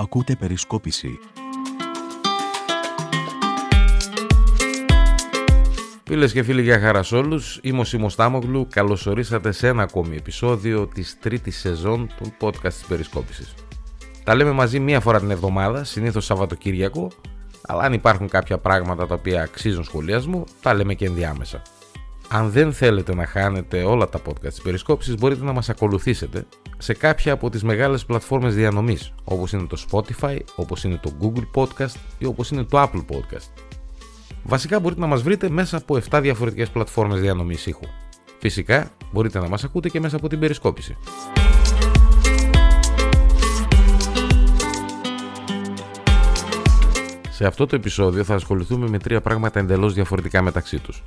Ακούτε περισκόπηση. Φίλες και φίλοι, για χαράς σε όλους. Είμαι ο Σίμω Τάμογλου. Καλώς ορίσατε σε ένα ακόμη επεισόδιο της τρίτης σεζόν του podcast της Περισκόπησης. Τα λέμε μαζί μία φορά την εβδομάδα, συνήθως Σαββατοκύριακο, αλλά αν υπάρχουν κάποια πράγματα τα οποία αξίζουν σχολιασμού, τα λέμε και ενδιάμεσα. Αν δεν θέλετε να χάνετε όλα τα podcast της Περισκόπησης μπορείτε να μας ακολουθήσετε σε κάποια από τις μεγάλες πλατφόρμες διανομής όπως είναι το Spotify, όπως είναι το Google Podcast ή όπως είναι το Apple Podcast. Βασικά μπορείτε να μας βρείτε μέσα από 7 διαφορετικές πλατφόρμες διανομής ήχου. Φυσικά μπορείτε να μας ακούτε και μέσα από την Περισκόπηση. Σε αυτό το επεισόδιο θα ασχοληθούμε με τρία πράγματα εντελώς διαφορετικά μεταξύ τους.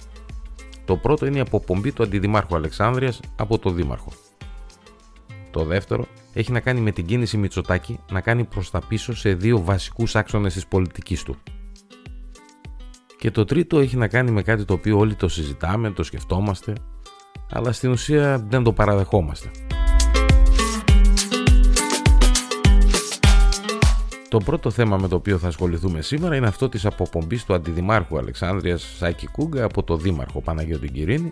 Το πρώτο είναι η αποπομπή του Αντιδημάρχου Αλεξάνδρειας από το Δήμαρχο. Το δεύτερο έχει να κάνει με την κίνηση Μητσοτάκη να κάνει προς τα πίσω σε δύο βασικούς άξονες της πολιτικής του. Και το τρίτο έχει να κάνει με κάτι το οποίο όλοι το συζητάμε, το σκεφτόμαστε, αλλά στην ουσία δεν το παραδεχόμαστε. Το πρώτο θέμα με το οποίο θα ασχοληθούμε σήμερα είναι αυτό της αποπομπής του Αντιδημάρχου Αλεξάνδρειας Σάκη Κούγκα από το Δήμαρχο Παναγιώτη Κυρίνη,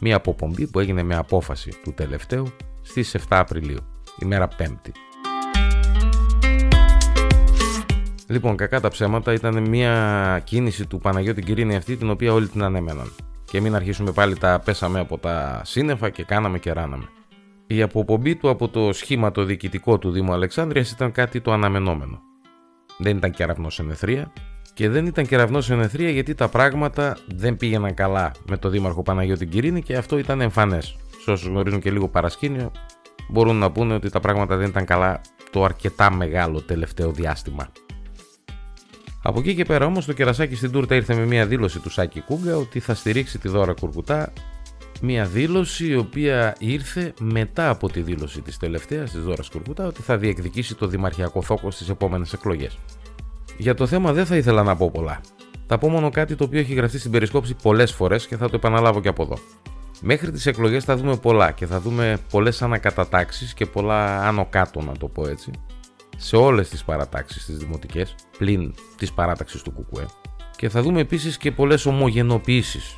μια αποπομπή που έγινε με απόφαση του τελευταίου στις 7 Απριλίου, ημέρα Πέμπτη. Λοιπόν, κακά τα ψέματα ήταν μια κίνηση του Παναγιώτη Κυρίνη αυτή την οποία όλοι την ανέμεναν. Και μην αρχίσουμε πάλι τα πέσαμε από τα σύννεφα και κάναμε και ράναμε. Η αποπομπή του από το σχήμα το διοικητικό του Δήμου Αλεξάνδρειας ήταν κάτι το αναμενόμενο. Δεν ήταν κεραυνό ενεθρία και δεν ήταν κεραυνό ενεθρία γιατί τα πράγματα δεν πήγαιναν καλά με το Δήμαρχο Παναγιώτη Κυρίνη και αυτό ήταν εμφανές. Σε όσους γνωρίζουν και λίγο παρασκήνιο, μπορούν να πούνε ότι τα πράγματα δεν ήταν καλά το αρκετά μεγάλο τελευταίο διάστημα. Από εκεί και πέρα όμως το κερασάκι στην τούρτα ήρθε με μια δήλωση του Σάκη Κούγκα ότι θα στηρίξει τη δώρα Κουρκουτά. Μια δήλωση η οποία ήρθε μετά από τη δήλωση της τελευταίας της Δώρας Κουρκουτά ότι θα διεκδικήσει το δημαρχιακό θόκο στις επόμενες εκλογές. Για το θέμα δεν θα ήθελα να πω πολλά. Θα πω μόνο κάτι το οποίο έχει γραφτεί στην περισκόψη πολλές φορές και θα το επαναλάβω και από εδώ. Μέχρι τις εκλογές θα δούμε πολλά και θα δούμε πολλές ανακατατάξεις και πολλά άνω κάτω, να το πω έτσι, σε όλες τις παρατάξεις τις δημοτικές, πλην της παράταξης του Κουκουέ. Και θα δούμε επίσης και πολλές ομογενοποιήσεις.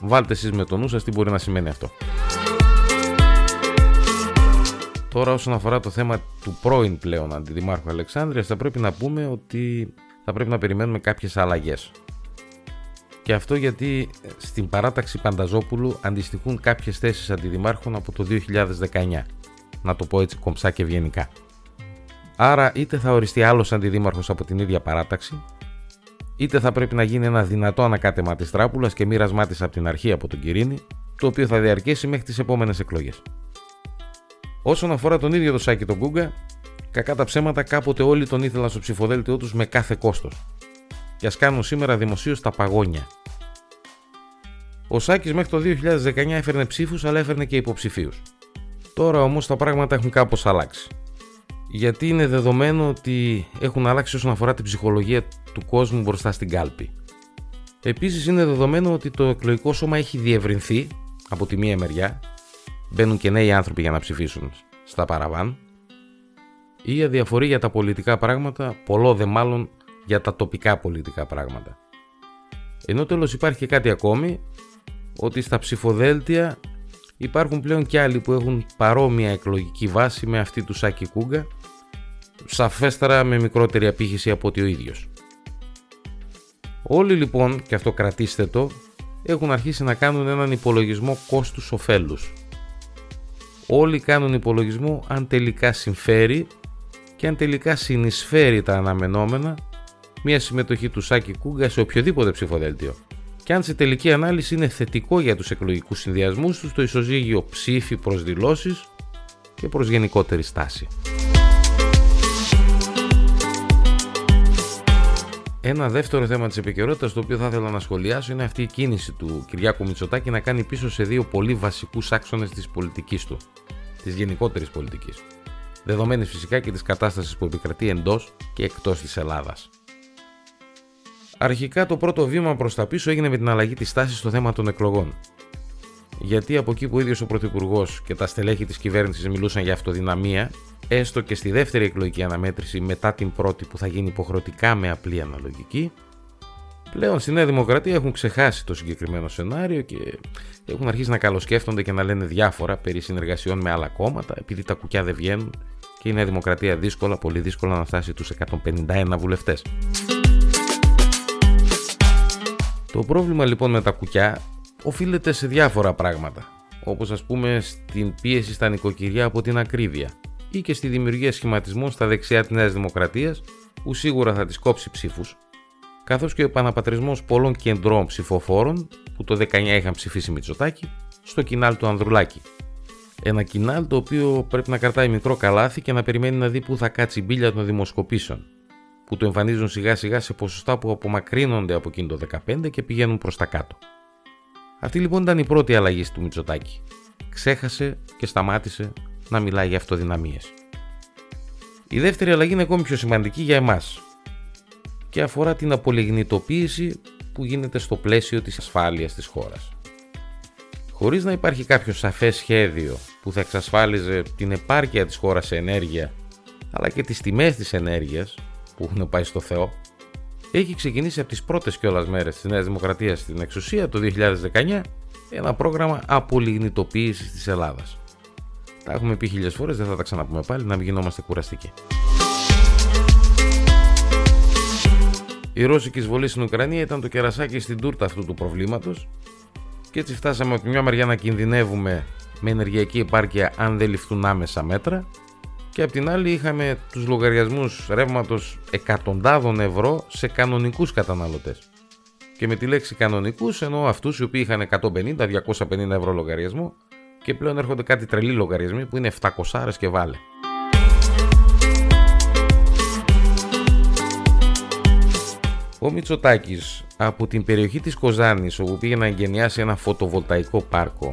Βάλτε εσείς με το νου σας τι μπορεί να σημαίνει αυτό. Τώρα όσον αφορά το θέμα του πρώην πλέον αντιδημάρχου Αλεξάνδρειας θα πρέπει να πούμε ότι θα πρέπει να περιμένουμε κάποιες αλλαγές. Και αυτό γιατί στην παράταξη Πανταζόπουλου αντιστοιχούν κάποιες θέσεις αντιδημάρχων από το 2019. Να το πω έτσι κομψά και ευγενικά. Άρα είτε θα οριστεί άλλος αντιδήμαρχος από την ίδια παράταξη, είτε θα πρέπει να γίνει ένα δυνατό ανακάτεμα της τράπουλας και μοίρασμά της από την αρχή από τον Κυρίνη, το οποίο θα διαρκέσει μέχρι τις επόμενες εκλογές. Όσον αφορά τον ίδιο το Σάκη τον Κούγκα, κακά τα ψέματα κάποτε όλοι τον ήθελαν στο ψηφοδέλτιό τους με κάθε κόστος. Και ας κάνουν σήμερα δημοσίως τα παγόνια. Ο Σάκης μέχρι το 2019 έφερνε ψήφους αλλά έφερνε και υποψηφίους. Τώρα όμως τα πράγματα έχουν κάπως αλλάξει. Γιατί είναι δεδομένο ότι έχουν αλλάξει όσον αφορά την ψυχολογία του κόσμου μπροστά στην κάλπη. Επίσης είναι δεδομένο ότι το εκλογικό σώμα έχει διευρυνθεί από τη μία μεριά μπαίνουν και νέοι άνθρωποι για να ψηφίσουν στα παραβάν ή αδιαφορεί για τα πολιτικά πράγματα, πολλό δε μάλλον για τα τοπικά πολιτικά πράγματα. Ενώ τέλος υπάρχει και κάτι ακόμη, ότι στα ψηφοδέλτια υπάρχουν πλέον και άλλοι που έχουν παρόμοια εκλογική βάση με αυτή του Σάκη Κούγκα, σαφέστερα με μικρότερη απήχηση από ότι ο ίδιος. Όλοι λοιπόν, και αυτό κρατήστε το, έχουν αρχίσει να κάνουν έναν υπολογισμό κόστους-οφέλους όλοι κάνουν υπολογισμό αν τελικά συμφέρει και αν τελικά συνεισφέρει τα αναμενόμενα μια συμμετοχή του Σάκη Κούγκα σε οποιοδήποτε ψηφοδέλτιο. Και αν σε τελική ανάλυση είναι θετικό για τους εκλογικούς συνδυασμούς τους το ισοζύγιο ψήφι προς δηλώσεις και προς γενικότερη στάση. Ένα δεύτερο θέμα της επικαιρότητας, το οποίο θα ήθελα να σχολιάσω, είναι αυτή η κίνηση του Κυριάκου Μητσοτάκη να κάνει πίσω σε δύο πολύ βασικούς άξονες της πολιτικής του, της γενικότερης πολιτικής. Δεδομένης φυσικά και της κατάστασης που επικρατεί εντός και εκτός της Ελλάδας. Αρχικά το πρώτο βήμα προς τα πίσω έγινε με την αλλαγή της τάσης στο θέμα των εκλογών. Γιατί από εκεί που ο ίδιος ο Πρωθυπουργός και τα στελέχη της κυβέρνησης μιλούσαν για αυτοδυναμία έστω και στη δεύτερη εκλογική αναμέτρηση μετά την πρώτη που θα γίνει υποχρεωτικά με απλή αναλογική, πλέον στη Νέα Δημοκρατία έχουν ξεχάσει το συγκεκριμένο σενάριο και έχουν αρχίσει να καλοσκέφτονται και να λένε διάφορα περί συνεργασιών με άλλα κόμματα, επειδή τα κουκιά δεν βγαίνουν και η Νέα Δημοκρατία δύσκολα, πολύ δύσκολα να φτάσει τους 151 βουλευτές. Το πρόβλημα λοιπόν με τα κουκιά οφείλεται σε διάφορα πράγματα, όπως ας πούμε στην πίεση στα νοικοκυριά από την ακρίβεια ή και στη δημιουργία σχηματισμών στα δεξιά της Νέας Δημοκρατίας που σίγουρα θα τις κόψει ψήφους, καθώς και ο επαναπατρισμός πολλών κεντρών ψηφοφόρων που το 19 είχαν ψηφίσει Μητσοτάκη στο κοινάλ του Ανδρουλάκη. Ένα κοινάλ το οποίο πρέπει να κρατάει μικρό καλάθι και να περιμένει να δει πού θα κάτσει η μπίλια των δημοσκοπήσεων, που το εμφανίζουν σιγά σιγά σε ποσοστά που απομακρύνονται από εκείνο το 15 και πηγαίνουν προς τα κάτω. Αυτή λοιπόν ήταν η πρώτη αλλαγή του Μητσοτάκη. Ξέχασε και σταμάτησε να μιλάει για αυτοδυναμίες. Η δεύτερη αλλαγή είναι ακόμη πιο σημαντική για εμάς και αφορά την απολιγνητοποίηση που γίνεται στο πλαίσιο της ασφάλειας της χώρας. Χωρίς να υπάρχει κάποιο σαφές σχέδιο που θα εξασφάλιζε την επάρκεια της χώρας σε ενέργεια αλλά και τις τιμές της ενέργειας που έχουν πάει στο Θεό, έχει ξεκινήσει από τις πρώτες κιόλας μέρες της Νέας Δημοκρατίας στην εξουσία το 2019 ένα πρόγραμμα απολιγνητοποίησης της Ελλάδας. Τα έχουμε πει χίλιες φορές, δεν θα τα ξαναπούμε πάλι, να μην γινόμαστε κουραστικοί. Η ρώσικη εισβολή στην Ουκρανία ήταν το κερασάκι στην τούρτα αυτού του προβλήματος και έτσι φτάσαμε από μια μεριά να κινδυνεύουμε με ενεργειακή επάρκεια αν δεν ληφθούν άμεσα μέτρα και απ' την άλλη είχαμε τους λογαριασμούς ρεύματος εκατοντάδων ευρώ σε κανονικούς καταναλωτές. Και με τη λέξη κανονικούς εννοώ αυτούς οι οποίοι είχαν 150-250 ευρώ λογαριασμό και πλέον έρχονται κάτι τρελοί λογαριασμοί που είναι 700 και βάλε. Ο Μητσοτάκης από την περιοχή της Κοζάνης όπου πήγε να εγκαινιάσει ένα φωτοβολταϊκό πάρκο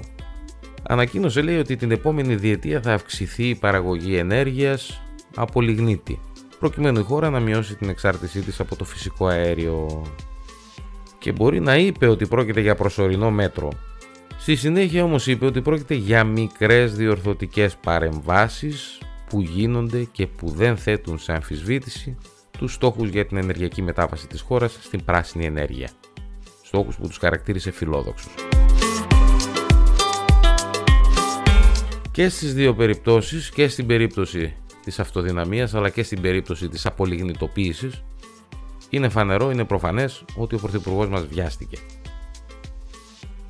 ανακοίνωσε λέει ότι την επόμενη διετία θα αυξηθεί η παραγωγή ενέργειας από λιγνίτη προκειμένου η χώρα να μειώσει την εξάρτησή της από το φυσικό αέριο. Και μπορεί να είπε ότι πρόκειται για προσωρινό μέτρο. Στη συνέχεια όμως είπε ότι πρόκειται για μικρές διορθωτικές παρεμβάσεις που γίνονται και που δεν θέτουν σε αμφισβήτηση τους στόχους για την ενεργειακή μετάβαση της χώρας στην πράσινη ενέργεια. Στόχους που τους χαρακτήρισε φιλόδοξους. Και στις δύο περιπτώσεις, και στην περίπτωση της αυτοδυναμίας αλλά και στην περίπτωση της απολιγνητοποίησης, είναι φανερό, είναι προφανές ότι ο Πρωθυπουργός μας βιάστηκε.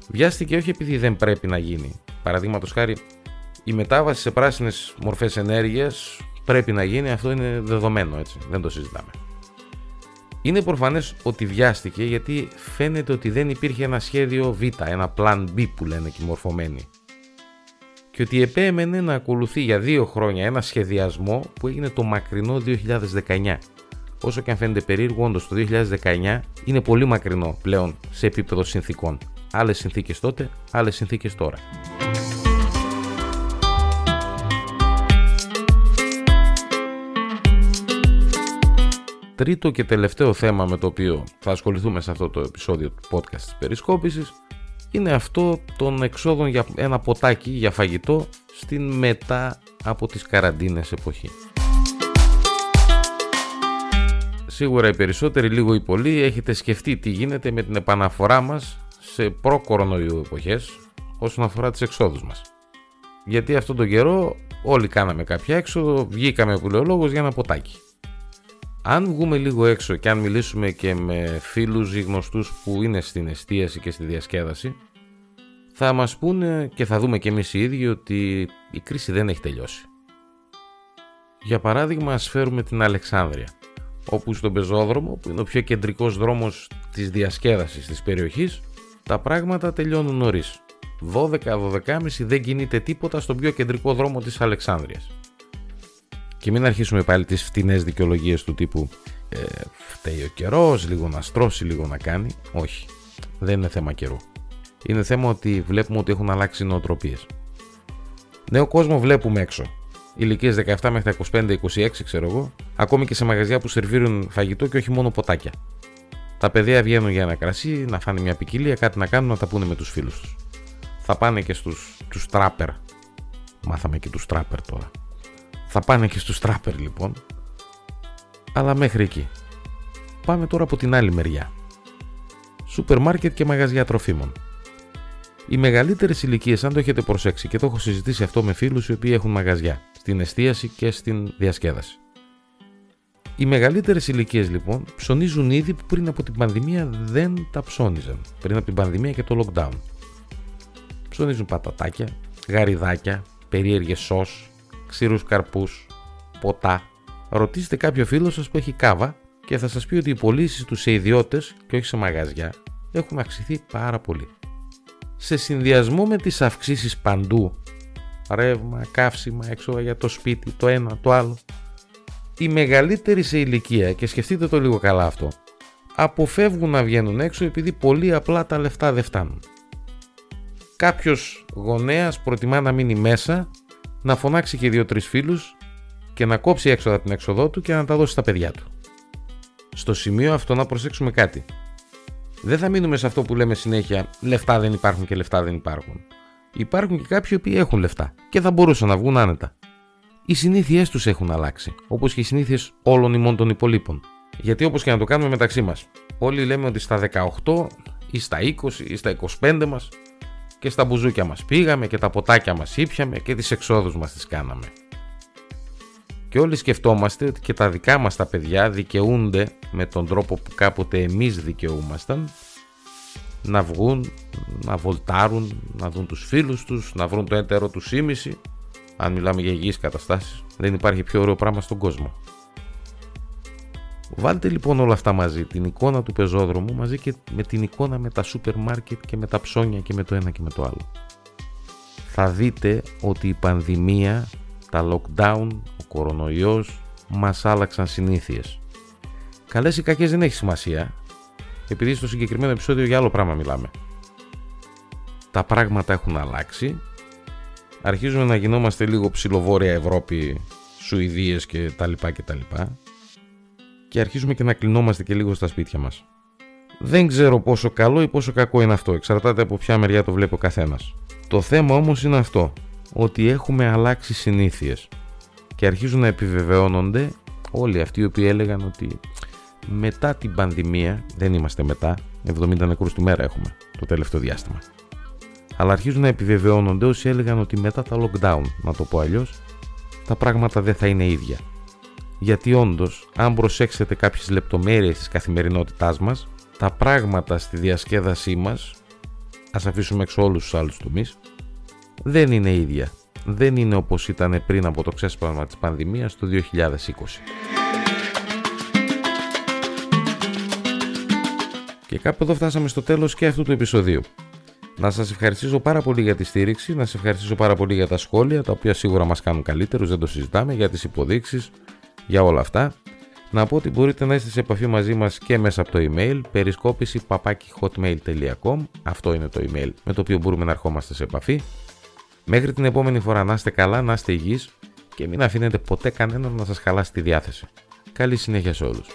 Βιάστηκε όχι επειδή δεν πρέπει να γίνει. Παραδείγματος χάρη, η μετάβαση σε πράσινες μορφές ενέργειας πρέπει να γίνει, αυτό είναι δεδομένο έτσι, δεν το συζητάμε. Είναι προφανές ότι βιάστηκε γιατί φαίνεται ότι δεν υπήρχε ένα σχέδιο Β, ένα plan B που λένε και μορφωμένοι. Και ότι επέμενε να ακολουθεί για δύο χρόνια ένα σχεδιασμό που έγινε το μακρινό 2019. Όσο και αν φαίνεται περίεργο, όντως το 2019 είναι πολύ μακρινό πλέον σε επίπεδο συνθήκων. Άλλες συνθήκες τότε, άλλες συνθήκες τώρα. Τρίτο και τελευταίο θέμα με το οποίο θα ασχοληθούμε σε αυτό το επεισόδιο του podcast της περισκόπησης είναι αυτό των εξόδων για ένα ποτάκι για φαγητό στην μετά από τις καραντίνες εποχή. Σίγουρα οι περισσότεροι λίγο ή πολύ έχετε σκεφτεί τι γίνεται με την επαναφορά μας σε προ-κορονοϊού εποχές όσον αφορά τις εξόδους μας. Γιατί αυτόν τον καιρό όλοι κάναμε κάποια έξοδο, βγήκαμε που λέει ο λόγος για ένα ποτάκι. Αν βγούμε λίγο έξω και αν μιλήσουμε και με φίλους ή γνωστούς που είναι στην εστίαση και στη διασκέδαση, θα μας πούνε και θα δούμε και εμείς οι ίδιοι ότι η κρίση δεν έχει τελειώσει. Για παράδειγμα ας φέρουμε την Αλεξάνδρεια, όπου στον πεζόδρομο, που είναι ο πιο κεντρικός δρόμος της διασκέδασης της περιοχής, τα πράγματα τελειώνουν νωρίς. 12-12.30 δεν κινείται τίποτα στον πιο κεντρικό δρόμο της Αλεξάνδρειας. Και μην αρχίσουμε πάλι τις φτηνές δικαιολογίες του τύπου ε, φταίει ο καιρός, λίγο να στρώσει, λίγο να κάνει. Όχι, δεν είναι θέμα καιρού. Είναι θέμα ότι βλέπουμε ότι έχουν αλλάξει νοοτροπίες. Νέο κόσμο βλέπουμε έξω. Ηλικίες 17 μέχρι 25-26, ξέρω εγώ, ακόμη και σε μαγαζιά που σερβίρουν φαγητό και όχι μόνο ποτάκια. Τα παιδιά βγαίνουν για ένα κρασί, να φάνε μια ποικιλία, κάτι να κάνουν, να τα πούνε με τους φίλους τους. Θα πάνε και στους τους τράπερ. Μάθαμε και τους τράπερ τώρα Θα πάνε και στους τράπερ λοιπόν. Αλλά μέχρι εκεί. Πάμε τώρα από την άλλη μεριά. Σούπερ μάρκετ και μαγαζιά τροφίμων. Οι μεγαλύτερες ηλικίες, αν το έχετε προσέξει και το έχω συζητήσει αυτό με φίλους οι οποίοι έχουν μαγαζιά, στην εστίαση και στην διασκέδαση. Οι μεγαλύτερες ηλικίες λοιπόν ψωνίζουν ήδη που πριν από την πανδημία δεν τα ψώνιζαν. Πριν από την πανδημία και το lockdown. Ψωνίζουν πατατάκια, γαριδάκια, περίεργες σος, ξηρούς καρπούς, ποτά. Ρωτήστε κάποιο φίλο σας που έχει κάβα και θα σας πει ότι οι πωλήσεις τους σε ιδιώτες και όχι σε μαγαζιά έχουν αυξηθεί πάρα πολύ. Σε συνδυασμό με τις αυξήσεις παντού, ρεύμα, καύσιμα, έξοδα για το σπίτι, το ένα, το άλλο, οι μεγαλύτεροι σε ηλικία, και σκεφτείτε το λίγο καλά αυτό, αποφεύγουν να βγαίνουν έξω επειδή πολύ απλά τα λεφτά δεν φτάνουν. Κάποιος γονέας προτιμά να μείνει μέσα, να φωνάξει και δύο-τρει φίλους και να κόψει έξοδα από την έξοδό του και να τα δώσει στα παιδιά του. Στο σημείο αυτό να προσέξουμε κάτι. Δεν θα μείνουμε σε αυτό που λέμε συνέχεια λεφτά δεν υπάρχουν και λεφτά δεν υπάρχουν. Υπάρχουν και κάποιοι που έχουν λεφτά και θα μπορούσαν να βγουν άνετα. Οι συνήθειές τους έχουν αλλάξει, όπως και οι συνήθειες όλων ημών των υπολείπων. Γιατί όπως και να το κάνουμε μεταξύ μας, όλοι λέμε ότι στα 18 ή στα 20 ή στα 25 μας και στα μπουζούκια μας πήγαμε και τα ποτάκια μας ήπιαμε και τις εξόδους μας τις κάναμε. Και όλοι σκεφτόμαστε ότι και τα δικά μας τα παιδιά δικαιούνται με τον τρόπο που κάποτε εμείς δικαιούμασταν να βγουν, να βολτάρουν, να δουν τους φίλους τους, να βρουν το έτερο του σήμιση. Αν μιλάμε για υγιείς καταστάσεις, δεν υπάρχει πιο ωραίο πράγμα στον κόσμο. Βάλτε λοιπόν όλα αυτά μαζί, την εικόνα του πεζόδρομου μαζί και με την εικόνα με τα σούπερ μάρκετ και με τα ψώνια και με το ένα και με το άλλο. Θα δείτε ότι η πανδημία, τα lockdown, ο κορονοϊός μας άλλαξαν συνήθειες. Καλές ή κακές δεν έχει σημασία, επειδή στο συγκεκριμένο επεισόδιο για άλλο πράγμα μιλάμε. Τα πράγματα έχουν αλλάξει, αρχίζουμε να γινόμαστε λίγο ψιλοβόρεια Ευρώπη, Σουηδίες και τα λοιπά και τα λοιπά και αρχίζουμε και να κλεινόμαστε και λίγο στα σπίτια μας. Δεν ξέρω πόσο καλό ή πόσο κακό είναι αυτό, εξαρτάται από ποια μεριά το βλέπει ο καθένας. Το θέμα όμως είναι αυτό, ότι έχουμε αλλάξει συνήθειες και αρχίζουν να επιβεβαιώνονται όλοι αυτοί οι οποίοι έλεγαν ότι μετά την πανδημία, δεν είμαστε μετά, 70 νεκρούς τη μέρα έχουμε το τελευταίο διάστημα. Αλλά αρχίζουν να επιβεβαιώνονται όσοι έλεγαν ότι μετά τα lockdown, να το πω αλλιώς, τα πράγματα δεν θα είναι ίδια. Γιατί όντως, αν προσέξετε κάποιες λεπτομέρειες της καθημερινότητάς μας, τα πράγματα στη διασκέδασή μας, ας αφήσουμε έξω όλους τους άλλους τομείς, δεν είναι ίδια δεν είναι όπως ήταν πριν από το ξέσπασμα της πανδημίας το 2020. Και κάπου εδώ φτάσαμε στο τέλος και αυτού του επεισοδίου. Να σας ευχαριστήσω πάρα πολύ για τη στήριξη, να σας ευχαριστήσω πάρα πολύ για τα σχόλια, τα οποία σίγουρα μας κάνουν καλύτερους, δεν το συζητάμε, για τις υποδείξεις, για όλα αυτά. Να πω ότι μπορείτε να είστε σε επαφή μαζί μας και μέσα από το email περισκόπηση αυτό είναι το email με το οποίο μπορούμε να ερχόμαστε σε επαφή. Μέχρι την επόμενη φορά να είστε καλά, να είστε υγιείς και μην αφήνετε ποτέ κανέναν να σας χαλάσει τη διάθεση. Καλή συνέχεια σε όλους.